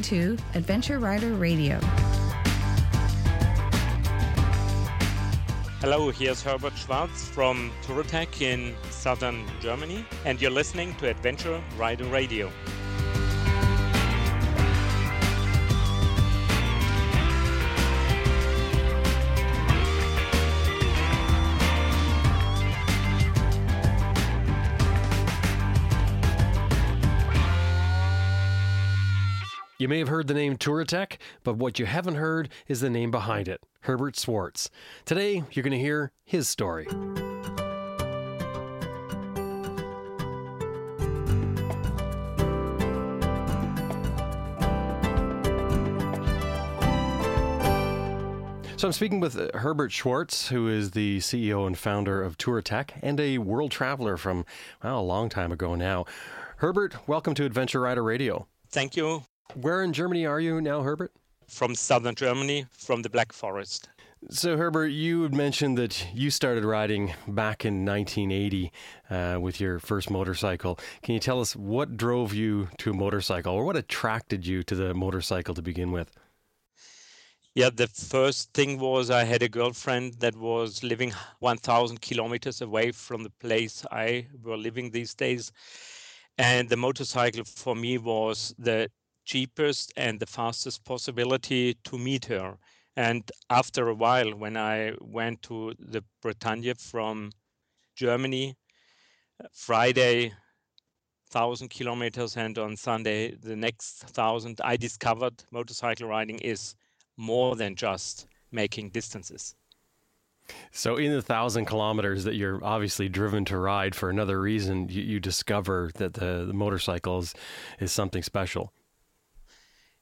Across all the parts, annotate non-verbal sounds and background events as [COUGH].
Listening to Adventure Rider Radio. Hello, here's Herbert Schwarz from Touratech in southern Germany, and you're listening to Adventure Rider Radio. May have heard the name Touratech, but what you haven't heard is the name behind it Herbert Schwarz. Today, you're going to hear his story. So I'm speaking with Herbert Schwarz, who is the CEO and founder of Touratech and a world traveler from, well, a long time ago now. Herbert, welcome to Adventure Rider Radio. Thank you. Where in Germany are you now, Herbert? From southern Germany, from the Black Forest. So, Herbert, you had mentioned that you started riding back in 1980 uh, with your first motorcycle. Can you tell us what drove you to a motorcycle or what attracted you to the motorcycle to begin with? Yeah, the first thing was I had a girlfriend that was living 1,000 kilometers away from the place I were living these days. And the motorcycle for me was the cheapest and the fastest possibility to meet her. And after a while, when I went to the Bretagne from Germany, Friday, thousand kilometers, and on Sunday the next thousand, I discovered motorcycle riding is more than just making distances. So, in the thousand kilometers that you're obviously driven to ride for another reason, you, you discover that the, the is something special.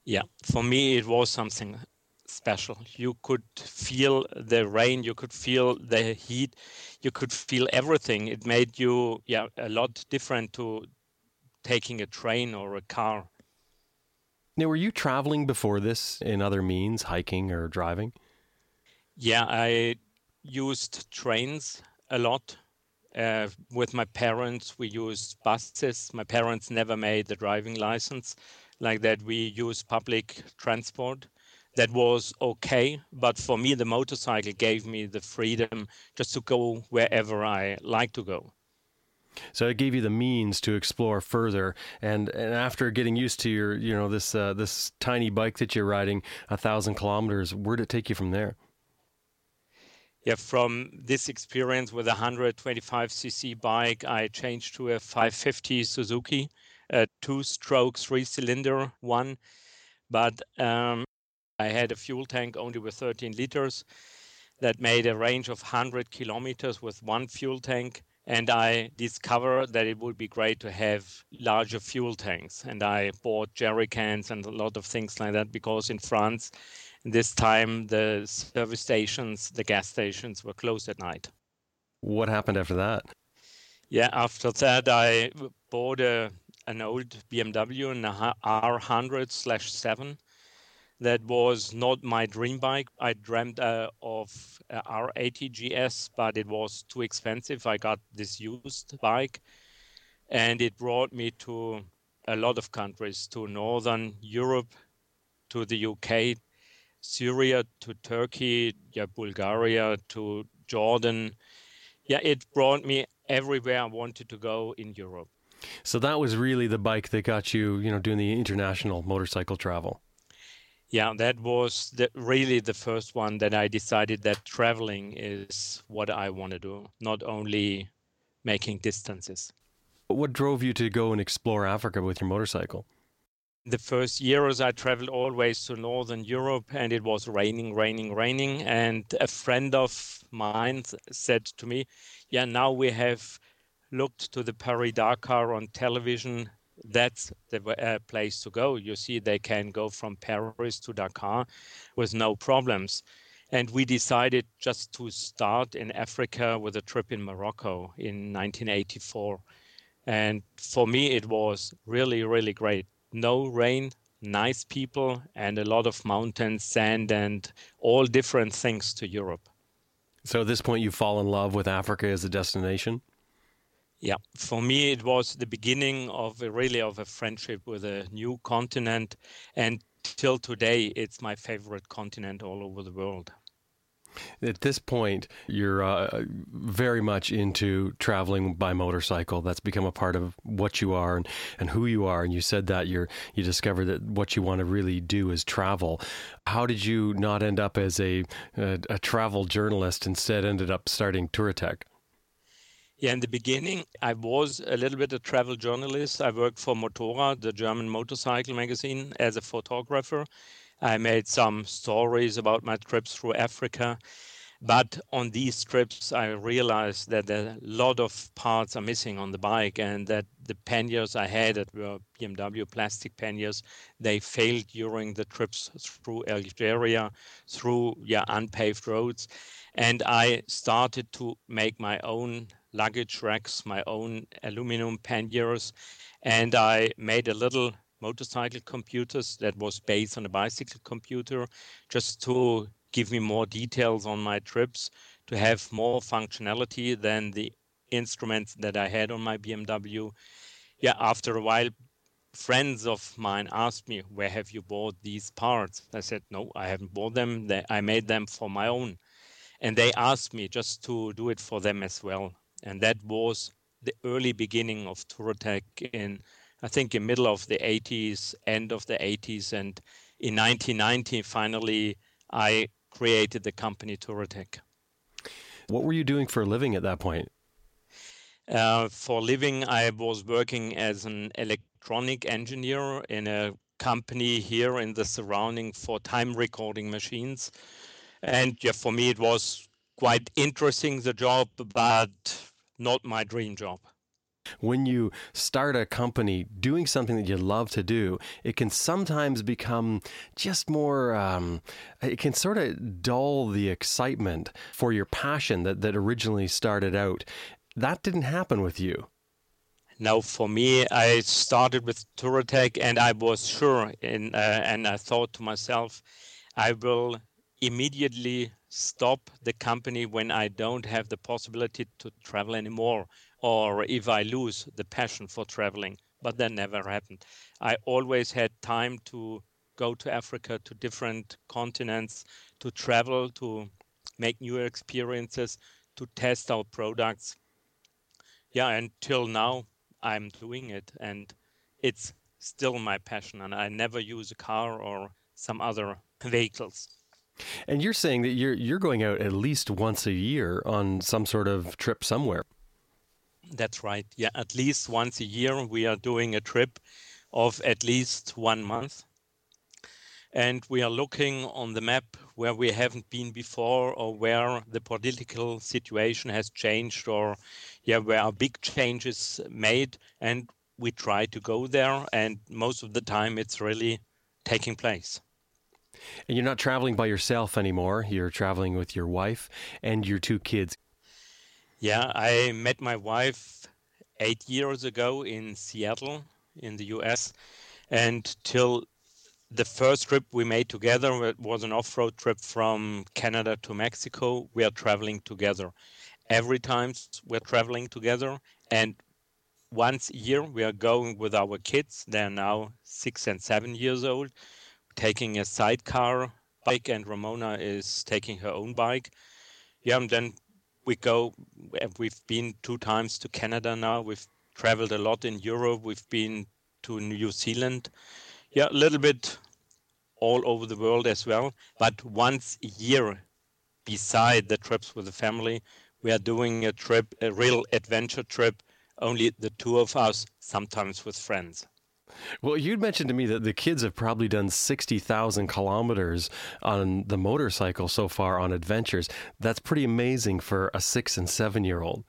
Yeah, for me, it was something special. You could feel the rain, you could feel the heat, you could feel everything. It made you, yeah, a lot different to taking a train or a car. Now, were you traveling before this in other means, hiking or driving? Yeah, I used trains a lot. Uh, with my parents, we used buses. My parents never made the driving license like that. We used public transport. That was okay, but for me, the motorcycle gave me the freedom just to go wherever I like to go. So it gave you the means to explore further, and and after getting used to your you know this uh, this tiny bike that you're riding a thousand kilometers, where did it take you from there? Yeah, from this experience with a 125cc bike, I changed to a 550 Suzuki, a two-stroke, three-cylinder one, but um, I had a fuel tank only with 13 liters that made a range of 100 kilometers with one fuel tank and I discovered that it would be great to have larger fuel tanks. And I bought jerry cans and a lot of things like that because in France, this time the service stations, the gas stations were closed at night. What happened after that? Yeah, after that, I bought a, an old BMW, an R100 slash 7 that was not my dream bike. I dreamed uh, of uh, R80 GS, but it was too expensive. I got this used bike, and it brought me to a lot of countries, to Northern Europe, to the UK, Syria, to Turkey, yeah, Bulgaria, to Jordan. Yeah, it brought me everywhere I wanted to go in Europe. So that was really the bike that got you, you know, doing the international motorcycle travel. Yeah, that was the, really the first one that I decided that traveling is what I want to do, not only making distances. What drove you to go and explore Africa with your motorcycle? The first years I traveled always to Northern Europe and it was raining, raining, raining. And a friend of mine said to me, Yeah, now we have looked to the Paris Dakar on television that's the uh, place to go. You see, they can go from Paris to Dakar with no problems. And we decided just to start in Africa with a trip in Morocco in 1984. And for me, it was really, really great. No rain, nice people, and a lot of mountains, sand, and all different things to Europe. So at this point, you fall in love with Africa as a destination? Yeah, for me it was the beginning of a, really of a friendship with a new continent, and till today it's my favorite continent all over the world. At this point, you're uh, very much into traveling by motorcycle. That's become a part of what you are and, and who you are. And you said that you're you discovered that what you want to really do is travel. How did you not end up as a a, a travel journalist? Instead, ended up starting Touratech. Yeah, in the beginning, I was a little bit a travel journalist. I worked for Motorrad, the German motorcycle magazine, as a photographer. I made some stories about my trips through Africa. But on these trips, I realized that a lot of parts are missing on the bike, and that the panniers I had that were BMW plastic panniers, they failed during the trips through Algeria, through yeah, unpaved roads. And I started to make my own luggage racks, my own aluminum panniers, and I made a little motorcycle computers that was based on a bicycle computer just to give me more details on my trips to have more functionality than the instruments that I had on my BMW. Yeah, after a while, friends of mine asked me, Where have you bought these parts? I said, No, I haven't bought them. I made them for my own. And they asked me just to do it for them as well. And that was the early beginning of Touratech in I think in middle of the 80s, end of the 80s, and in 1990, finally, I created the company Touratech. What were you doing for a living at that point? Uh, for living, I was working as an electronic engineer in a company here in the surrounding for time recording machines. And yeah, for me, it was quite interesting, the job, but not my dream job when you start a company doing something that you love to do, it can sometimes become just more, um, it can sort of dull the excitement for your passion that, that originally started out. That didn't happen with you. Now, for me, I started with Touratech and I was sure, in, uh, and I thought to myself, I will immediately stop the company when I don't have the possibility to travel anymore or if I lose the passion for traveling. But that never happened. I always had time to go to Africa, to different continents, to travel, to make new experiences, to test our products. Yeah, until now, I'm doing it, and it's still my passion, and I never use a car or some other vehicles. And you're saying that you're you're going out at least once a year on some sort of trip somewhere. That's right. Yeah, at least once a year we are doing a trip of at least one month. And we are looking on the map where we haven't been before or where the political situation has changed or yeah, where are big changes made and we try to go there and most of the time it's really taking place. And you're not traveling by yourself anymore. You're traveling with your wife and your two kids. Yeah, I met my wife eight years ago in Seattle, in the US. And till the first trip we made together was an off road trip from Canada to Mexico. We are traveling together. Every time we're traveling together. And once a year, we are going with our kids. They're now six and seven years old, taking a sidecar bike, and Ramona is taking her own bike. Yeah, and then we go. We've been two times to Canada now. We've traveled a lot in Europe. We've been to New Zealand. Yeah, a little bit all over the world as well. But once a year, beside the trips with the family, we are doing a trip, a real adventure trip, only the two of us, sometimes with friends. Well, you'd mentioned to me that the kids have probably done 60,000 kilometers on the motorcycle so far on adventures. That's pretty amazing for a six and seven year old.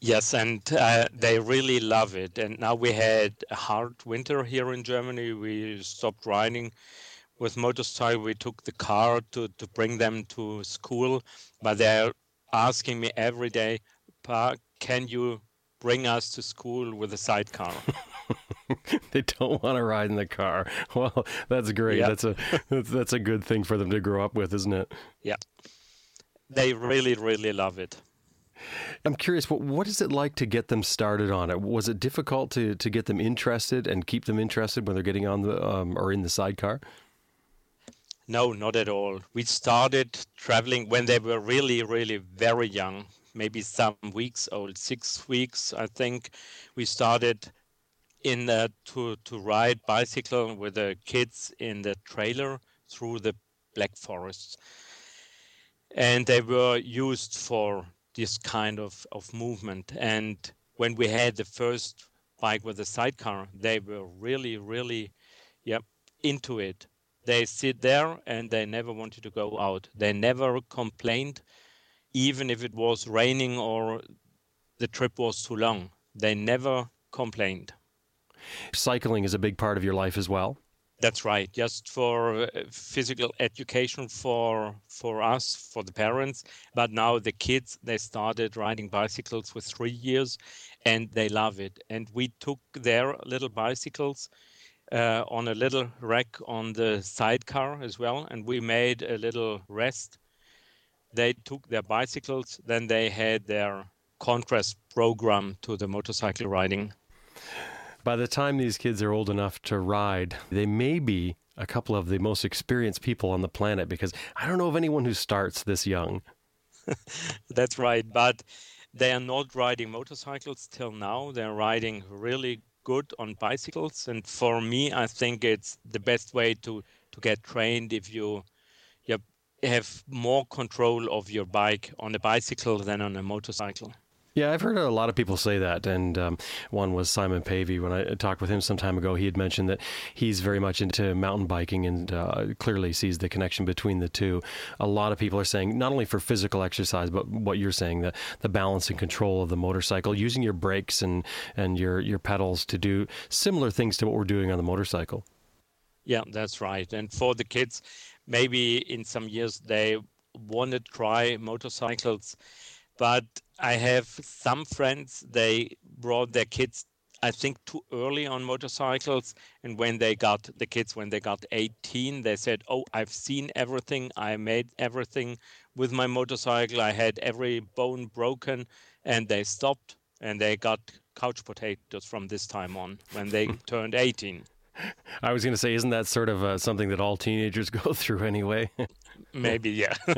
Yes, and uh, they really love it. And now we had a hard winter here in Germany. We stopped riding with motorcycle. We took the car to, to bring them to school, but they're asking me every day, Pa, can you bring us to school with a sidecar? [LAUGHS] [LAUGHS] they don't want to ride in the car. [LAUGHS] Well, that's great. Yep. That's a [LAUGHS] that's, that's a good thing for them to grow up with, isn't it? Yeah. They really really love it. I'm curious, what what is it like to get them started on it? Was it difficult to to get them interested and keep them interested when they're getting on the um, or in the sidecar? No, not at all. We started traveling when they were really, really very young, maybe some weeks old, six weeks, I think. We started in uh, to to ride bicycle with the kids in the trailer through the Black Forests, and they were used for this kind of of movement. And when we had the first bike with a sidecar, they were really, really, yeah, into it. They sit there and they never wanted to go out. They never complained, even if it was raining or the trip was too long. They never complained. Cycling is a big part of your life as well. That's right. Just for uh, physical education for for us, for the parents. But now the kids they started riding bicycles with three years, and they love it. And we took their little bicycles uh, on a little rack on the sidecar as well, and we made a little rest. They took their bicycles, then they had their contrast program to the motorcycle riding by the time these kids are old enough to ride, they may be a couple of the most experienced people on the planet because I don't know of anyone who starts this young. [LAUGHS] That's right. But they are not riding motorcycles till now. They're riding really good on bicycles. And for me, I think it's the best way to, to get trained if you, you have more control of your bike on a bicycle than on a motorcycle. Yeah, I've heard a lot of people say that, and um, one was Simon Pavey. When I talked with him some time ago, he had mentioned that he's very much into mountain biking and uh, clearly sees the connection between the two. A lot of people are saying not only for physical exercise, but what you're saying the the balance and control of the motorcycle, using your brakes and and your your pedals to do similar things to what we're doing on the motorcycle. Yeah, that's right. And for the kids, maybe in some years they want to try motorcycles but I have some friends, they brought their kids, I think, too early on motorcycles. And when they got the kids, when they got 18, they said, Oh, I've seen everything. I made everything with my motorcycle. I had every bone broken. And they stopped and they got couch potatoes from this time on when they [LAUGHS] turned 18. I was going to say, isn't that sort of uh, something that all teenagers [LAUGHS] go through anyway? Maybe, yeah. [LAUGHS]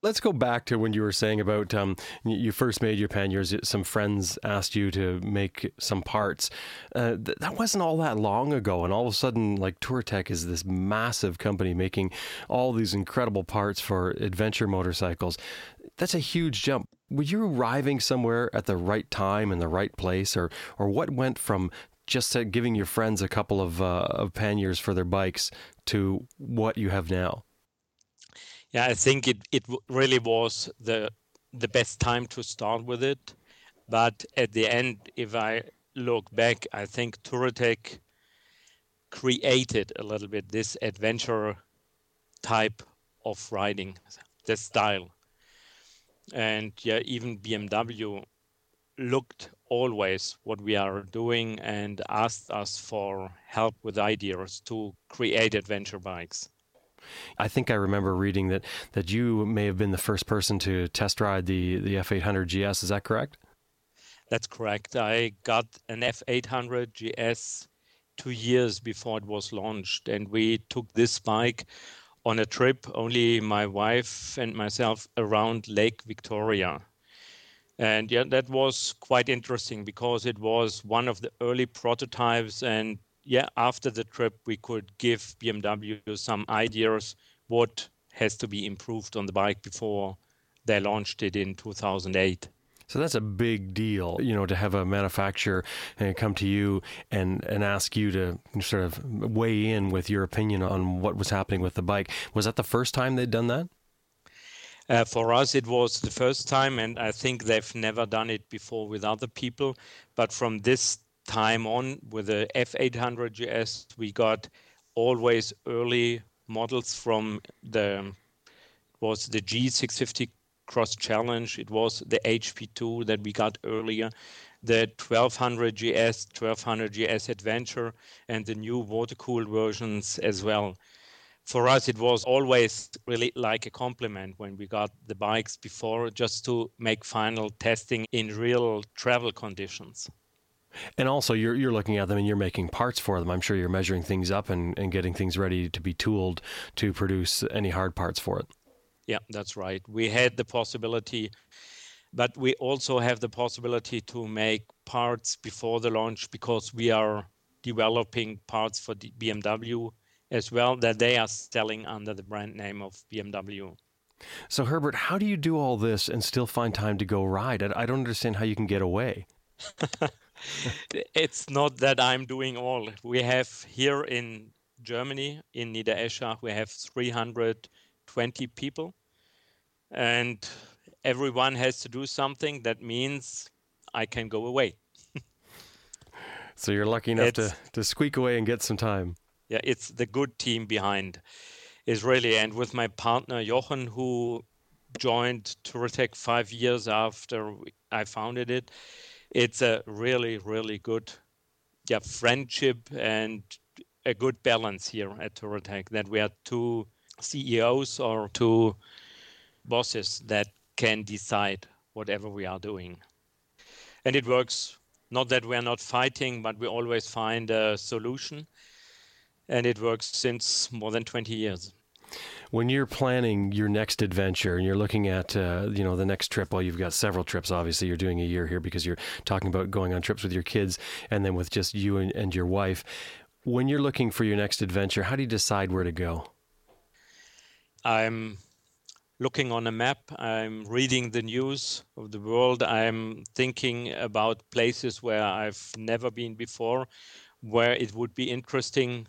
Let's go back to when you were saying about um, you first made your panniers. Some friends asked you to make some parts. Uh, th- that wasn't all that long ago, and all of a sudden, like Touratech is this massive company making all these incredible parts for adventure motorcycles. That's a huge jump. Were you arriving somewhere at the right time in the right place, or or what went from just giving your friends a couple of uh, of panniers for their bikes to what you have now? Yeah, I think it, it really was the the best time to start with it. But at the end, if I look back, I think Touratech created a little bit this adventure type of riding, the style. And yeah, even BMW looked always what we are doing and asked us for help with ideas to create adventure bikes. I think I remember reading that that you may have been the first person to test ride the the F800 GS. Is that correct? That's correct. I got an F800 GS two years before it was launched, and we took this bike on a trip, only my wife and myself, around Lake Victoria. And yeah, that was quite interesting because it was one of the early prototypes and yeah, after the trip, we could give BMW some ideas what has to be improved on the bike before they launched it in 2008. So that's a big deal, you know, to have a manufacturer uh, come to you and, and ask you to sort of weigh in with your opinion on what was happening with the bike. Was that the first time they'd done that? Uh, for us, it was the first time, and I think they've never done it before with other people. But from this time on with the F800 GS, we got always early models from the was the G650 Cross Challenge. It was the HP2 that we got earlier, the 1200 GS, 1200 GS Adventure, and the new water cooled versions as well. for us, it was always really like a compliment when we got the bikes before just to make final testing in real travel conditions. And also, you're you're looking at them and you're making parts for them. I'm sure you're measuring things up and, and getting things ready to be tooled to produce any hard parts for it. Yeah, that's right. We had the possibility, but we also have the possibility to make parts before the launch because we are developing parts for the BMW as well that they are selling under the brand name of BMW. So, Herbert, how do you do all this and still find time to go ride? I don't understand how you can get away. [LAUGHS] [LAUGHS] it's not that I'm doing all. We have here in Germany, in Niedereschach, we have 320 people, and everyone has to do something. That means I can go away. [LAUGHS] so you're lucky enough to, to squeak away and get some time yeah, it's the good team behind is really, and with my partner Jochen, who joined Touratech five years after I founded it, it's a really, really good, yeah, friendship and a good balance here at Touratech that we are two CEOs or two bosses that can decide whatever we are doing. And it works. Not that we are not fighting, but we always find a solution and it works since more than 20 years. When you're planning your next adventure and you're looking at uh, you know the next trip, well, you've got several trips. Obviously, you're doing a year here because you're talking about going on trips with your kids, and then with just you and, and your wife. When you're looking for your next adventure, how do you decide where to go? I'm looking on a map. I'm reading the news of the world. I'm thinking about places where I've never been before, where it would be interesting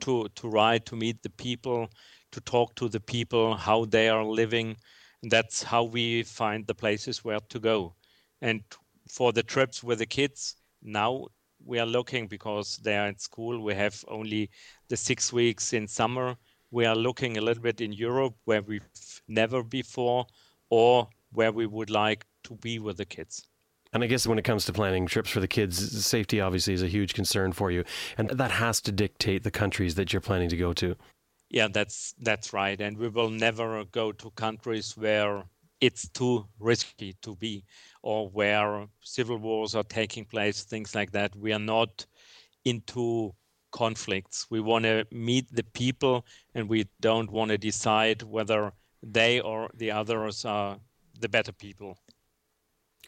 to to ride, to meet the people, to talk to the people, how they are living. That's how we find the places where to go. And for the trips with the kids, now we are looking because they are at school. We have only the six weeks in summer. We are looking a little bit in Europe where we've never before, or where we would like to be with the kids. And I guess when it comes to planning trips for the kids, safety obviously is a huge concern for you, and that has to dictate the countries that you're planning to go to. Yeah, that's that's right. And we will never go to countries where it's too risky to be, or where civil wars are taking place, things like that. We are not into conflicts. We want to meet the people, and we don't want to decide whether they or the others are the better people.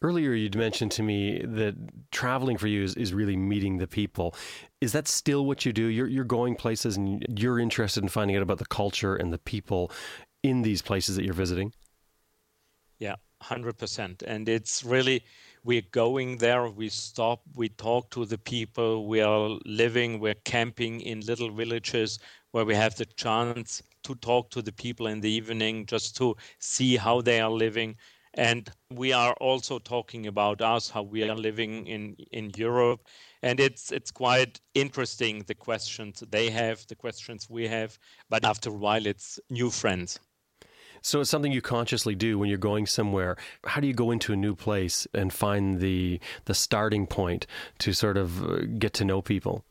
Earlier, you'd mentioned to me that traveling for you is, is really meeting the people. Is that still what you do? You're, you're going places and you're interested in finding out about the culture and the people in these places that you're visiting? Yeah, 100%. And it's really, we're going there, we stop, we talk to the people, we are living, we're camping in little villages where we have the chance to talk to the people in the evening just to see how they are living and we are also talking about us how we are living in in Europe and it's it's quite interesting the questions they have the questions we have but after a while it's new friends so it's something you consciously do when you're going somewhere. How do you go into a new place and find the the starting point to sort of uh, get to know people?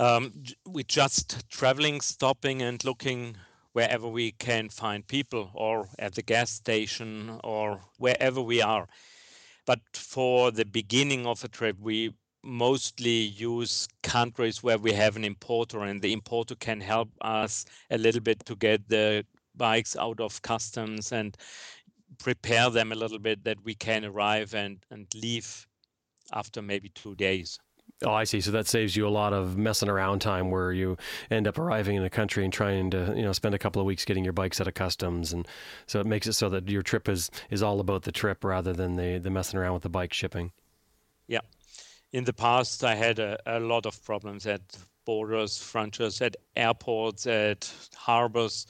Um, we just traveling, stopping, and looking wherever we can find people or at the gas station or wherever we are. But for the beginning of a trip, we mostly use countries where we have an importer and the importer can help us a little bit to get the bikes out of customs and prepare them a little bit that we can arrive and, and leave after maybe two days. Oh, I see. So that saves you a lot of messing around time where you end up arriving in a country and trying to, you know, spend a couple of weeks getting your bikes out of customs. And so it makes it so that your trip is, is all about the trip rather than the, the messing around with the bike shipping. Yeah. In the past, I had a, a lot of problems at borders, frontiers, at airports, at harbors.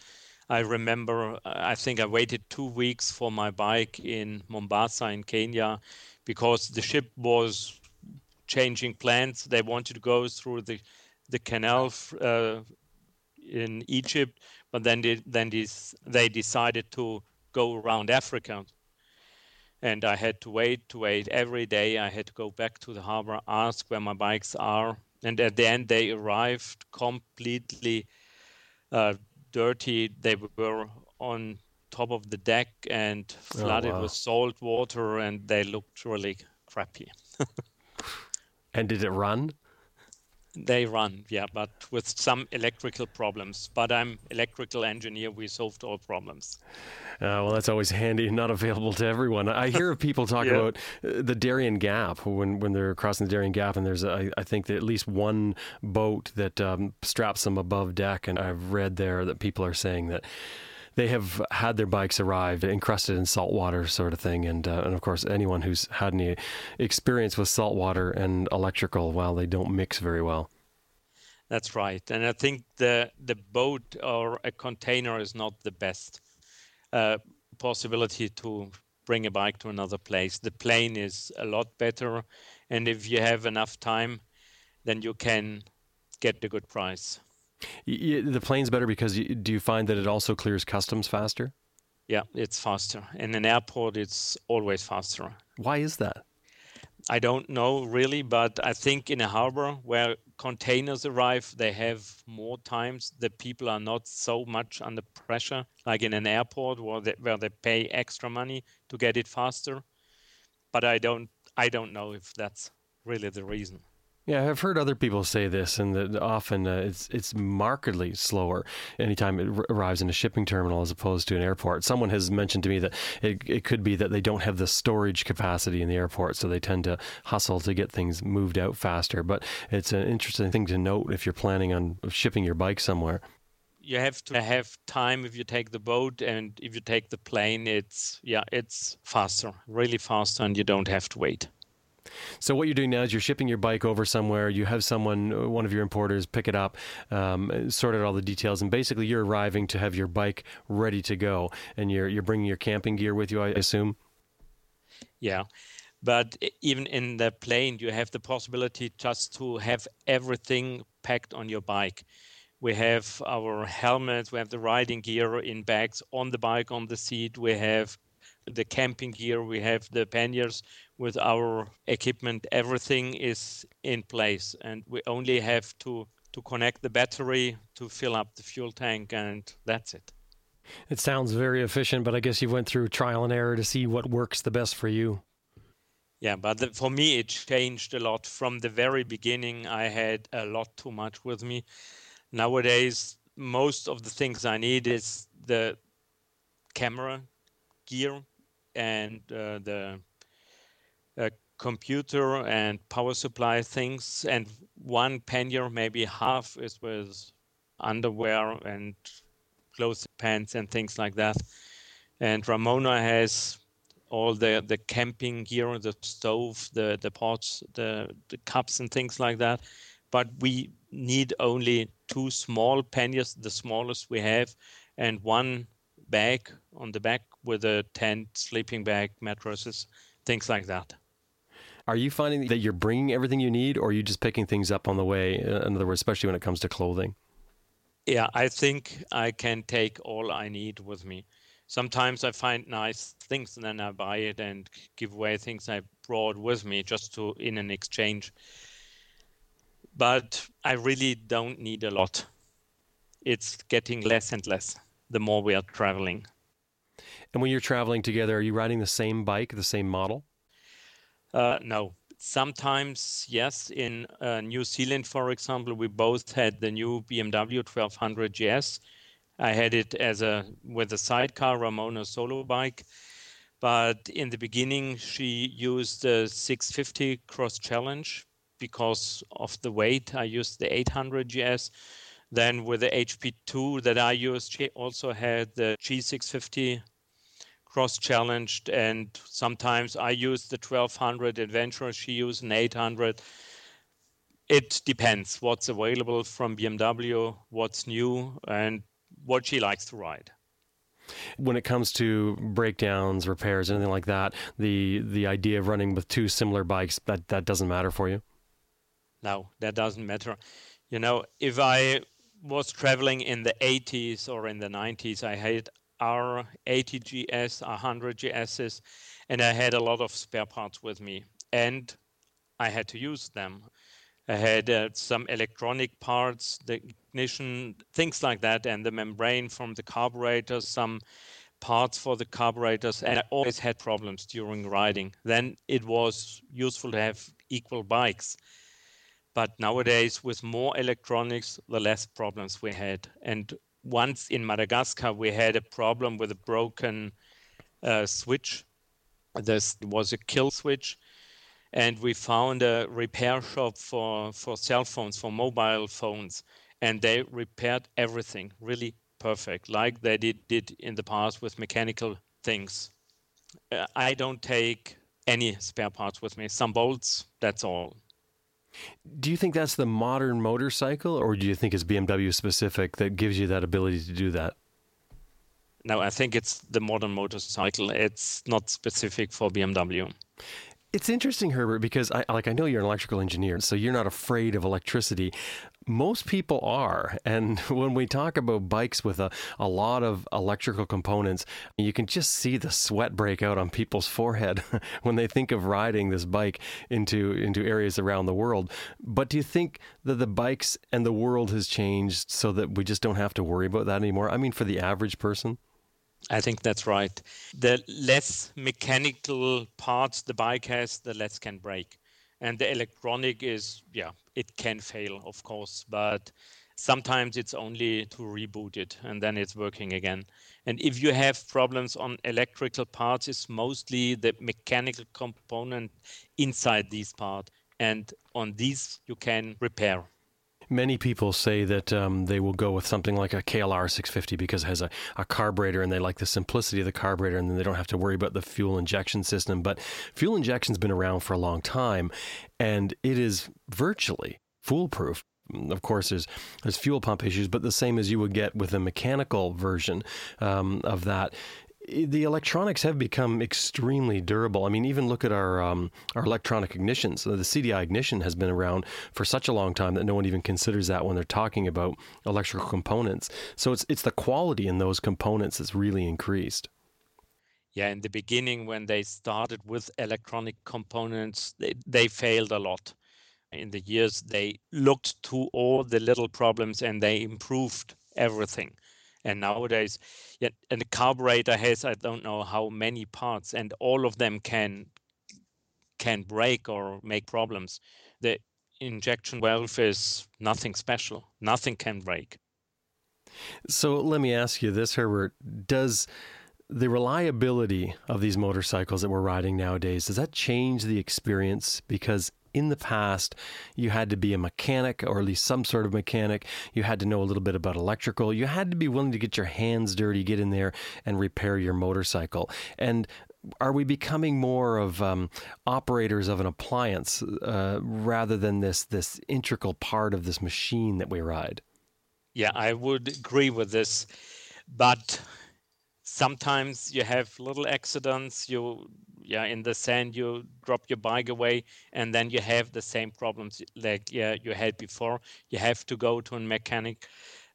I remember, I think I waited two weeks for my bike in Mombasa in Kenya because the ship was changing plans. They wanted to go through the the canal uh, in Egypt, but then they, then this, they decided to go around Africa. And I had to wait to wait every day. I had to go back to the harbor, ask where my bikes are, and at the end they arrived completely uh, dirty. They were on top of the deck and Oh, flooded wow. with salt water, and they looked really crappy. [LAUGHS] And did it run? They run, yeah, but with some electrical problems. But I'm electrical engineer. We solved all problems. Uh, well, that's always handy and not available to everyone. I hear of [LAUGHS] people talk Yeah. about uh, the Darien Gap when, when they're crossing the Darien Gap, and there's, I I think, at least one boat that um, straps them above deck. And I've read there that people are saying that they have had their bikes arrived encrusted in salt water, sort of thing. And, uh, and of course, anyone who's had any experience with salt water and electrical, well, they don't mix very well. That's right. And I think the the boat or a container is not the best uh, possibility to bring a bike to another place. The plane is a lot better, and if you have enough time, then you can get a good price. Y- y- the plane's better because you, do you find that it also clears customs faster? Yeah, it's faster. In an airport, it's always faster. Why is that? I don't know really, but I think in a harbor where containers arrive, they have more times. The people are not so much under pressure, like in an airport where they, where they pay extra money to get it faster. But I don't, I don't know if that's really the reason. Yeah, I've heard other people say this, and that often uh, it's it's markedly slower anytime it r- arrives in a shipping terminal as opposed to an airport. Someone has mentioned to me that it, it could be that they don't have the storage capacity in the airport, so they tend to hustle to get things moved out faster. But it's an interesting thing to note if you're planning on shipping your bike somewhere. You have to have time if you take the boat, and if you take the plane, it's yeah, it's faster, really faster, and you don't have to wait. So what you're doing now is you're shipping your bike over somewhere. You have someone, uh, one of your importers, pick it up, um, sort out all the details, and basically you're arriving to have your bike ready to go, and you're you're bringing your camping gear with you, I assume. Yeah. But even in the plane, you have the possibility just to have everything packed on your bike. We have our helmets, we have the riding gear in bags on the bike, on the seat. We have the camping gear, we have the panniers with our equipment. Everything is in place, and we only have to, to connect the battery to fill up the fuel tank, and that's it. It sounds very efficient, but I guess you went through trial and error to see what works the best for you. Yeah, but the, for me, it changed a lot. From the very beginning, I had a lot too much with me. Nowadays, most of the things I need is the camera gear and uh, the uh, computer and power supply things, and one pannier, maybe half, is with underwear and clothes, pants, and things like that. And Ramona has all the the camping gear, the stove, the the pots, the the cups and things like that. But we need only two small panniers, the smallest we have, and one bag on the back with a tent, sleeping bag, mattresses, things like that. Are you finding that you're bringing everything you need, or are you just picking things up on the way? Uh, In other words, especially when it comes to clothing. Yeah, I think I can take all I need with me. Sometimes I find nice things and then I buy it and give away things I brought with me just to in an exchange. But I really don't need a lot. It's getting less and less the more we are traveling. And when you're traveling together, are you riding the same bike, the same model? Uh, no. Sometimes, yes. In uh, New Zealand, for example, we both had the new BMW 1200 GS. I had it as a with a sidecar Ramona solo bike, but in the beginning she used the 650 Cross Challenge because of the weight. I used the 800 GS. Then with the HP2 that I used, she also had the G650 cross challenged and sometimes I use the 1200 Adventure, she used an 800. It depends what's available from BMW, what's new, and what she likes to ride. When it comes to breakdowns, repairs, anything like that, the the idea of running with two similar bikes that that doesn't matter for you. No, that doesn't matter. You know, if I was traveling in the 80s or in the 90s, I had our 80 GS, 100 GSs, and I had a lot of spare parts with me, and I had to use them. I had uh, some electronic parts, the ignition, things like that, and the membrane from the carburetors, some parts for the carburetors, and I always had problems during riding. Then it was useful to have equal bikes. But nowadays, with more electronics, the less problems we had. And once in Madagascar, we had a problem with a broken uh, switch. This was a kill switch. And we found a repair shop for, for cell phones, for mobile phones. And they repaired everything really perfect, like they did, did in the past with mechanical things. Uh, I don't take any spare parts with me. Some bolts, that's all. Do you think that's the modern motorcycle, or do you think it's BMW specific that gives you that ability to do that? No, I think it's the modern motorcycle. It's not specific for BMW. It's interesting, Herbert, because I like I know you're an electrical engineer, so you're not afraid of electricity. Most people are, and [LAUGHS] when we talk about bikes with a, a lot of electrical components, you can just see the sweat break out on people's forehead [LAUGHS] when they think of riding this bike into into areas around the world. But do you think that the bikes and the world has changed so that we just don't have to worry about that anymore? I mean, for the average person. I think that's right. The less mechanical parts the bike has, the less can break. And the electronic is, yeah, it can fail, of course, but sometimes it's only to reboot it and then it's working again. And if you have problems on electrical parts, it's mostly the mechanical component inside these parts. And on these, you can repair. Many people say that um, they will go with something like a KLR 650 because it has a, a carburetor and they like the simplicity of the carburetor and then they don't have to worry about the fuel injection system. But fuel injection's been around for a long time and it is virtually foolproof of course, there's there's fuel pump issues, but the same as you would get with a mechanical version um, of that the electronics have become extremely durable. I mean, even look at our um, our electronic ignitions. So the CDI ignition has been around for such a long time that no one even considers that when they're talking about electrical components. So it's it's the quality in those components that's really increased. Yeah, in the beginning when they started with electronic components, they, they failed a lot. In the years, they looked to all the little problems and they improved everything and nowadays yeah, and the carburetor has i don't know how many parts and all of them can can break or make problems. The injection valve is nothing special. Nothing can break. So let me ask you this herbert. Does the reliability of these motorcycles that we're riding nowadays does that change the experience? Because in the past, you had to be a mechanic or at least some sort of mechanic. You had to know a little bit about electrical. You had to be willing to get your hands dirty, get in there and repair your motorcycle. And are we becoming more of um, operators of an appliance uh, rather than this this integral part of this machine that we ride? Yeah, I would agree with this, but sometimes you have little accidents. You yeah in the sand you drop your bike away and then you have the same problems like yeah you had before you have to go to a mechanic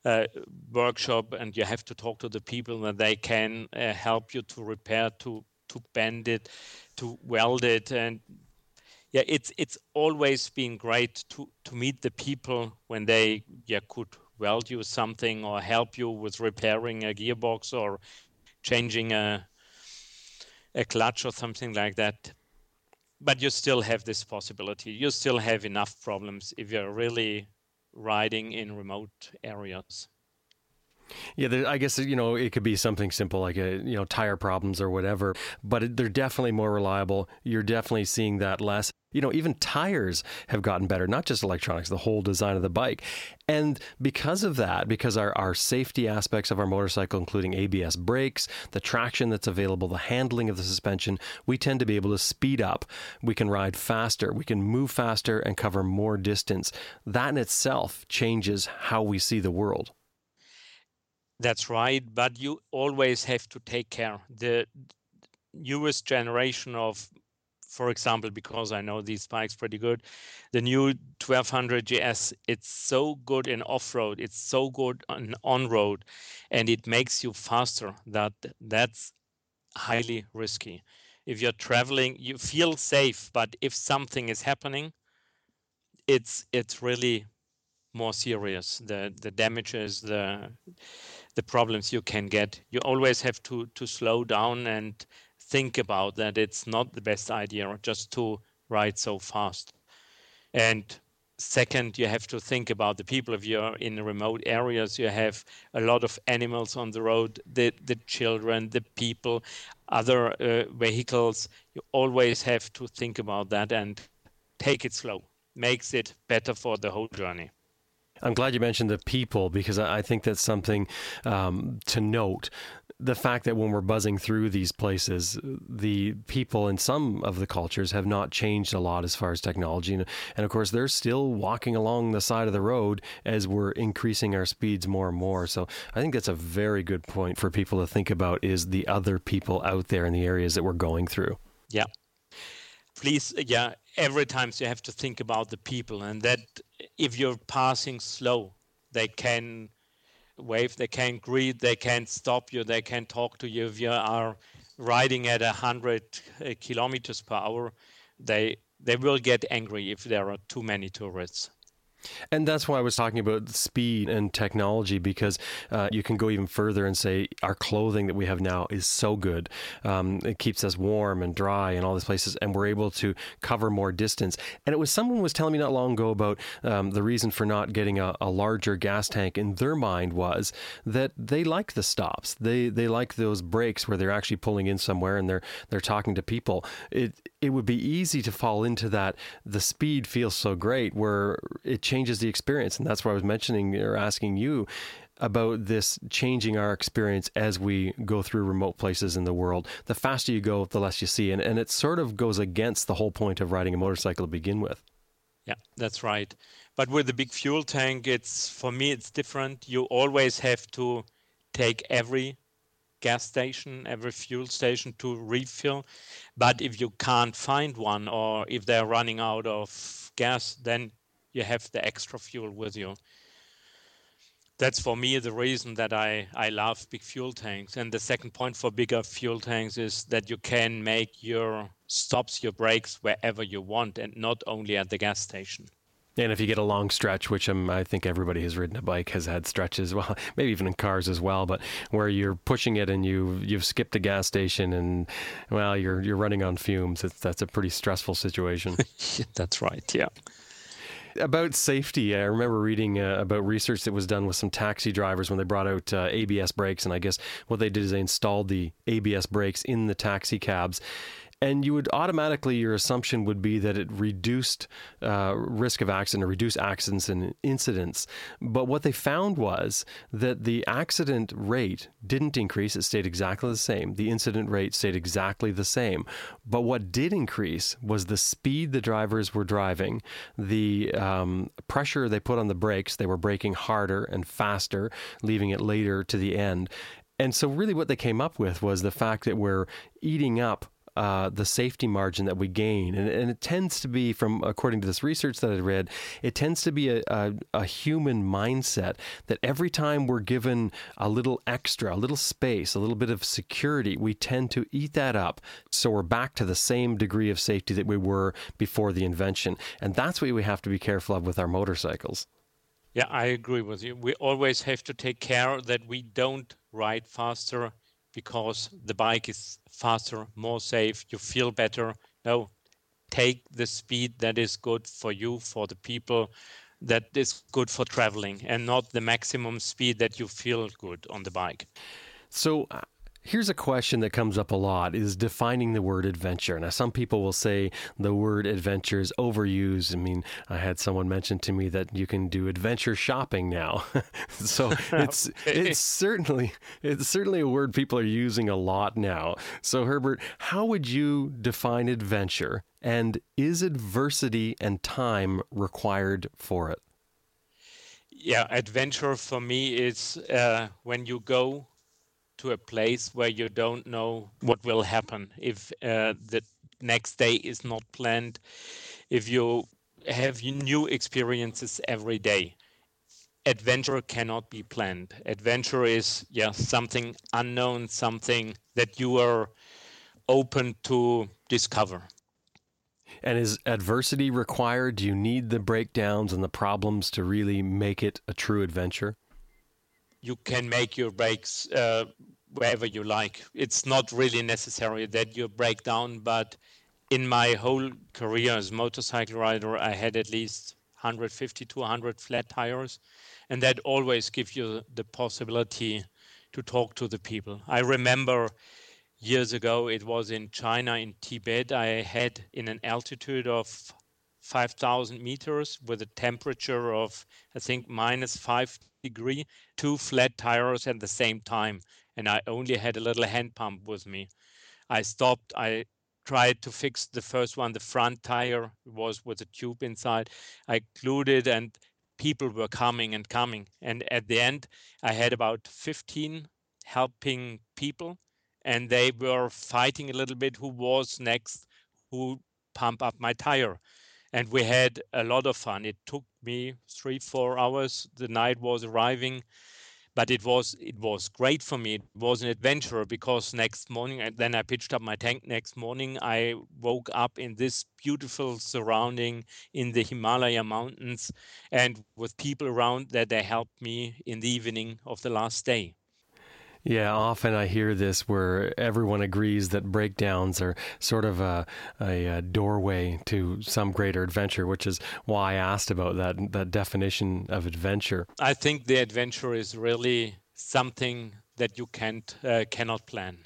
uh, workshop and you have to talk to the people that they can uh, help you to repair to to bend it to weld it and yeah it's it's always been great to to meet the people when they yeah could weld you something or help you with repairing a gearbox or changing a a clutch or something like that. But you still have this possibility. You still have enough problems if you're really riding in remote areas. Yeah, there, I guess you know it could be something simple like a you know tire problems or whatever, but it, they're definitely more reliable. You're definitely seeing that less. You know, even tires have gotten better, not just electronics, the whole design of the bike. And because of that, because our, our safety aspects of our motorcycle, including ABS brakes, the traction that's available, the handling of the suspension, we tend to be able to speed up. We can ride faster, we can move faster and cover more distance. That in itself changes how we see the world. That's right, but you always have to take care. The newest generation of for example, because I know these bikes pretty good, the new 1200 GS, it's so good in off-road, it's so good on on-road, and it makes you faster. That that's highly risky. If you're traveling, you feel safe, but if something is happening, it's it's really more serious. The the damages, the the problems you can get. You always have to to slow down and think about that. It's not the best idea just to ride so fast. And second, you have to think about the people. If you're in remote areas, you have a lot of animals on the road, the the children, the people, other uh, vehicles. You always have to think about that and take it slow. Makes it better for the whole journey. I'm glad you mentioned the people because I think that's something um, to note. The fact that when we're buzzing through these places, the people in some of the cultures have not changed a lot as far as technology. And, and of course, they're still walking along the side of the road as we're increasing our speeds more and more. So I think that's a very good point for people to think about is the other people out there in the areas that we're going through. Yeah. Please, yeah, every time you have to think about the people and that if you're passing slow they can wave they can greet they can stop you they can talk to you. If you are riding at 100 uh, kilometers per hour they they will get angry if there are too many tourists and that's why I was talking about speed and technology because uh, you can go even further and say our clothing that we have now is so good. Um, it keeps us warm and dry in all these places, and we're able to cover more distance. And it was someone was telling me not long ago about um, the reason for not getting a, a, larger gas tank. In their mind was that they like the stops. They they like those breaks where they're actually pulling in somewhere and they're they're talking to people. It it would be easy to fall into that. The speed feels so great where it changes the experience. And that's why I was mentioning or asking you about this changing our experience as we go through remote places in the world. The faster you go, the less you see. And, and it sort of goes against the whole point of riding a motorcycle to begin with. Yeah, that's right. But with the big fuel tank, it's for me, it's different. You always have to take every gas station, every fuel station to refill. But if you can't find one or if they're running out of gas, then you have the extra fuel with you. That's for me the reason that I, I love big fuel tanks. And the second point for bigger fuel tanks is that you can make your stops, your breaks wherever you want and not only at the gas station. And if you get a long stretch, which um, I think everybody who's ridden a bike has had stretches, [LAUGHS] well, maybe even in cars as well, but where you're pushing it and you you've skipped a gas station and well, you're you're running on fumes. It's, that's a pretty stressful situation. [LAUGHS] that's right. Yeah. About safety, I remember reading uh, about research that was done with some taxi drivers when they brought out uh, ABS brakes, and I guess what they did is they installed the ABS brakes in the taxi cabs and you would automatically your assumption would be that it reduced uh, risk of accident or reduced accidents and incidents. But what they found was that the accident rate didn't increase. It stayed exactly the same. The incident rate stayed exactly the same. But what did increase was the speed the drivers were driving the um, pressure they put on the brakes. They were braking harder and faster leaving it later to the end. And so, really, what they came up with was the fact that we're eating up uh, the safety margin that we gain. And, and, it tends to be, from according to this research that I read, it tends to be a, a, a, human mindset that every time we're given a little extra, a little space, a little bit of security, we tend to eat that up. So we're back to the same degree of safety that we were before the invention. And that's what we have to be careful of with our motorcycles. Yeah, I agree with you. We always have to take care that we don't ride faster because the bike is faster, more safe, you feel better. No, take the speed that is good for you, for the people, that is good for traveling, and not the maximum speed that you feel good on the bike. So, uh, Here's a question that comes up a lot is defining the word adventure. Now, some people will say the word adventure is overused. I mean, I had someone mention to me that you can do adventure shopping now. [LAUGHS] so [LAUGHS] it's it's certainly it's certainly a word people are using a lot now. So Herbert, how would you define adventure and is adversity and time required for it? Yeah, adventure for me is uh, when you go to a place where you don't know what will happen if uh, the next day is not planned if you have new experiences every day adventure cannot be planned adventure is yeah something unknown something that you are open to discover And is adversity required? Do you need the breakdowns and the problems to really make it a true adventure? You can make your breaks uh, wherever you like. It's not really necessary that you break down, but in my whole career as motorcycle rider, I had at least 150 to 100 flat tires, and that always gives you the possibility to talk to the people. I remember years ago, it was in China, in Tibet, I had in an altitude of 5,000 meters with a temperature of, I think, minus five degree, two flat tires at the same time. And I only had a little hand pump with me. I stopped, I tried to fix the first one, the front tire was with a tube inside. I glued it and people were coming and coming. And at the end, I had about 15 helping people and they were fighting a little bit who was next who pump up my tire and we had a lot of fun it took me three four hours the night was arriving but it was it was great for me. It was an adventure because next morning and then i pitched up my tank next morning. I woke up in this beautiful surrounding in the himalaya mountains and with people around that they helped me in the evening of the last day yeah, often I hear this where everyone agrees that breakdowns are sort of a, a, a, doorway to some greater adventure, which is why I asked about that that definition of adventure. I think the adventure is really something that you can't uh, cannot plan.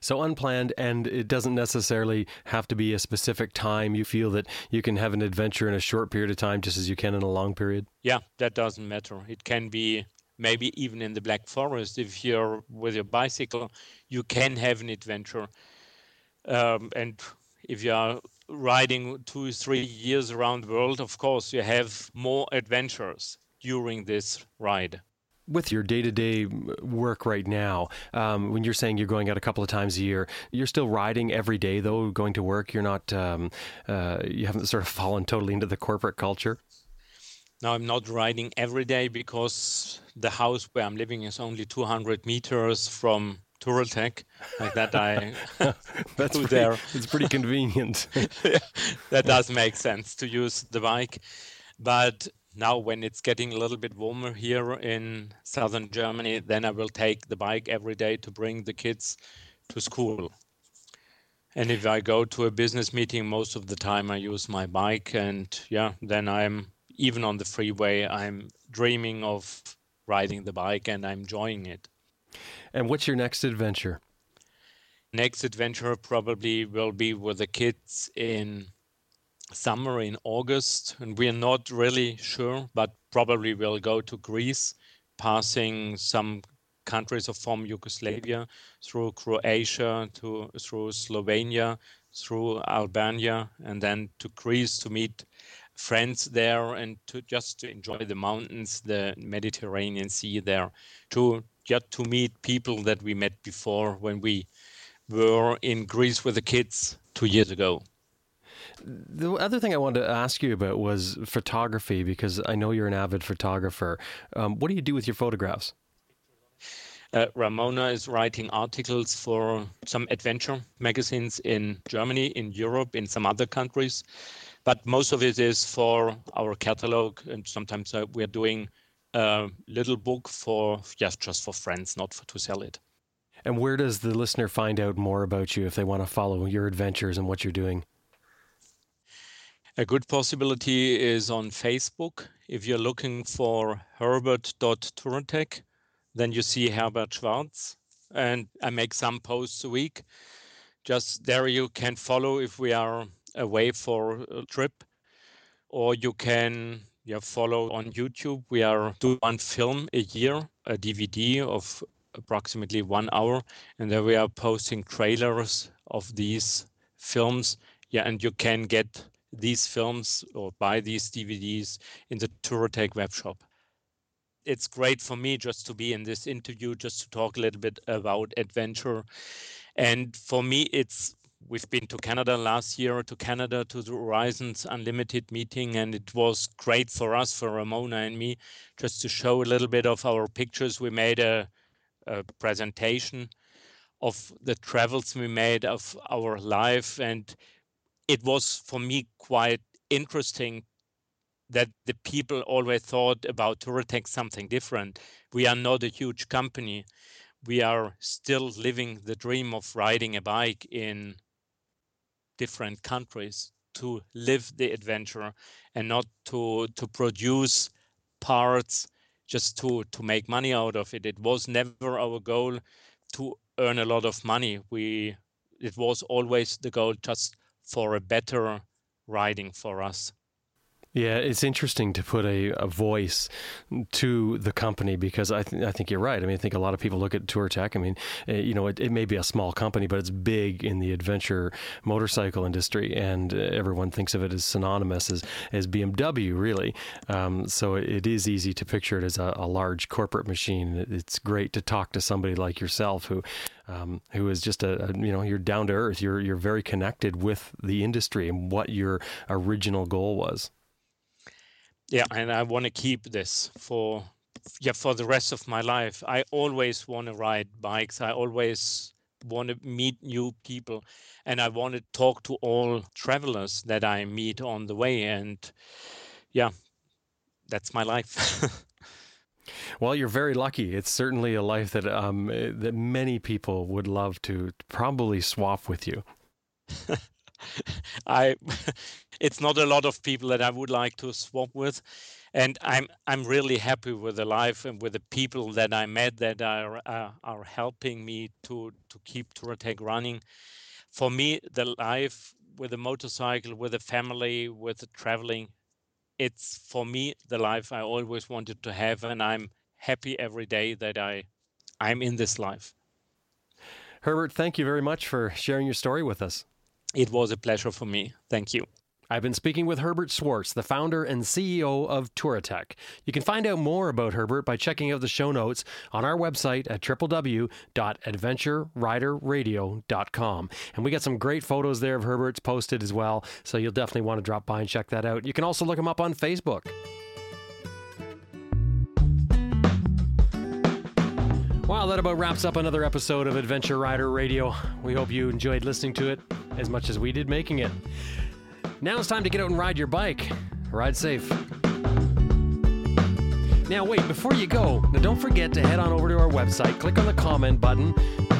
So unplanned, and it doesn't necessarily have to be a specific time. You feel that you can have an adventure in a short period of time, just as you can in a long period. Yeah, that doesn't matter. It can be maybe even in the Black Forest, if you're with your bicycle, you can have an adventure. Um, and if you are riding two, three years around the world, of course, you have more adventures during this ride. With your day to day work right now, um, when you're saying you're going out a couple of times a year, you're still riding every day, though, going to work. You're not, um, uh, you haven't sort of [LAUGHS] fallen totally into the corporate culture. Now I'm not riding every day because the house where I'm living is only 200 meters from Touratech. Like that, I [LAUGHS] that's [LAUGHS] pretty, there. It's pretty convenient. [LAUGHS] that does make sense to use the bike, but now when it's getting a little bit warmer here in southern Germany, then I will take the bike every day to bring the kids to school. And if I go to a business meeting, most of the time I use my bike, and yeah, then I'm even on the freeway, I'm dreaming of riding the bike and I'm enjoying it. And what's your next adventure? Next adventure probably will be with the kids in summer in August, and we're not really sure, but probably we'll go to Greece, passing some countries of former Yugoslavia through Croatia to through Slovenia, through Albania, and then to Greece to meet friends there and to just to enjoy the mountains, the Mediterranean Sea there, to just to meet people that we met before when we were in Greece with the kids two years ago. The other thing I wanted to ask you about was photography because I know you're an avid photographer. Um, what do you do with your photographs? Uh, Ramona is writing articles for some adventure magazines in Germany, in Europe, in some other countries but most of it is for our catalog and sometimes uh, we're doing a little book for yes just for friends not for, to sell it. And where does the listener find out more about you if they want to follow your adventures and what you're doing? A good possibility is on facebook. If you're looking for herbert.touratech then you see herbert schwarz and i make some posts a week. Just there you can follow if we are away for a trip, or you can yeah, follow on YouTube. We are doing one film a year, a DVD of approximately one hour, and then we are posting trailers of these films. Yeah, and you can get these films or buy these DVDs in the Touratech web shop. It's great for me just to be in this interview, just to talk a little bit about adventure. And for me, it's We've been to Canada last year, to Canada, to the Horizons Unlimited meeting, and it was great for us, for Ramona and me, just to show a little bit of our pictures. We made a, a presentation of the travels we made of our life, and it was for me quite interesting that the people always thought about Touratech something different. We are not a huge company. We are still living the dream of riding a bike in different countries to live the adventure and not to to produce parts just to to make money out of it. It was never our goal to earn a lot of money. We it was always the goal just for a better riding for us. Yeah, it's interesting to put a, a voice to the company because I, th- I think you're right. I mean, I think a lot of people look at Touratech. I mean, uh, you know, it, it, may be a small company, but it's big in the adventure motorcycle industry, and uh, everyone thinks of it as synonymous as, as BMW, really. Um, so it, it is easy to picture it as a, a large corporate machine. It's great to talk to somebody like yourself who um, who is just a, a, you know you're down to earth. You're you're very connected with the industry and what your original goal was yeah and i want to keep this for yeah for the rest of my life. I always want to ride bikes. I always want to meet new people. And i want to talk to all travelers that i meet on the way. And yeah that's my life. [LAUGHS] Well, you're very lucky. It's certainly a life that um, that many people would love to probably swap with you. [LAUGHS] [LAUGHS] I [LAUGHS] it's not a lot of people that I would like to swap with, and I'm I'm really happy with the life and with the people that I met that are uh, are helping me to to keep Touratech running. For me, the life with a motorcycle, with a family, with traveling, it's for me the life I always wanted to have, and I'm happy every day that I I'm in this life. Herbert, thank you very much for sharing your story with us. It was a pleasure for me. Thank you. I've been speaking with Herbert Schwarz, the founder and CEO of Touratech. You can find out more about Herbert by checking out the show notes on our website at www.adventureriderradio.com. And we got some great photos there of Herbert's posted as well, so you'll definitely want to drop by and check that out. You can also look him up on Facebook. Well, that about wraps up another episode of Adventure Rider Radio. We hope you enjoyed listening to it as much as we did making it. Now it's time to get out and ride your bike. Ride safe. Now, wait, before you go, now don't forget to head on over to our website, click on the comment button,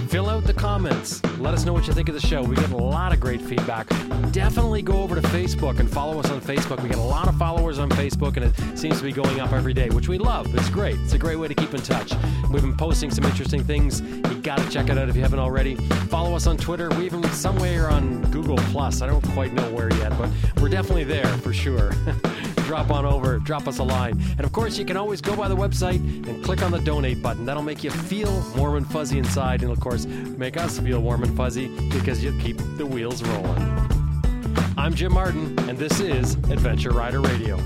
fill out the comments. Let us know what you think of the show. We get a lot of great feedback. Definitely go over to Facebook and follow us on Facebook. We get a lot of followers on Facebook, and it seems to be going up every day, which we love. It's great. It's a great way to keep in touch. We've been posting some interesting things. You got to check it out if you haven't already. Follow us on Twitter. We even somewhere on Google Plus. I don't quite know where yet, but we're definitely there for sure. [LAUGHS] drop on over, drop us a line. And of course, you can always go by the website and click on the donate button. That'll make you feel warm and fuzzy inside, and of course, make us feel warm and fuzzy because you keep the wheels rolling. I'm Jim Martin, and this is Adventure Rider Radio.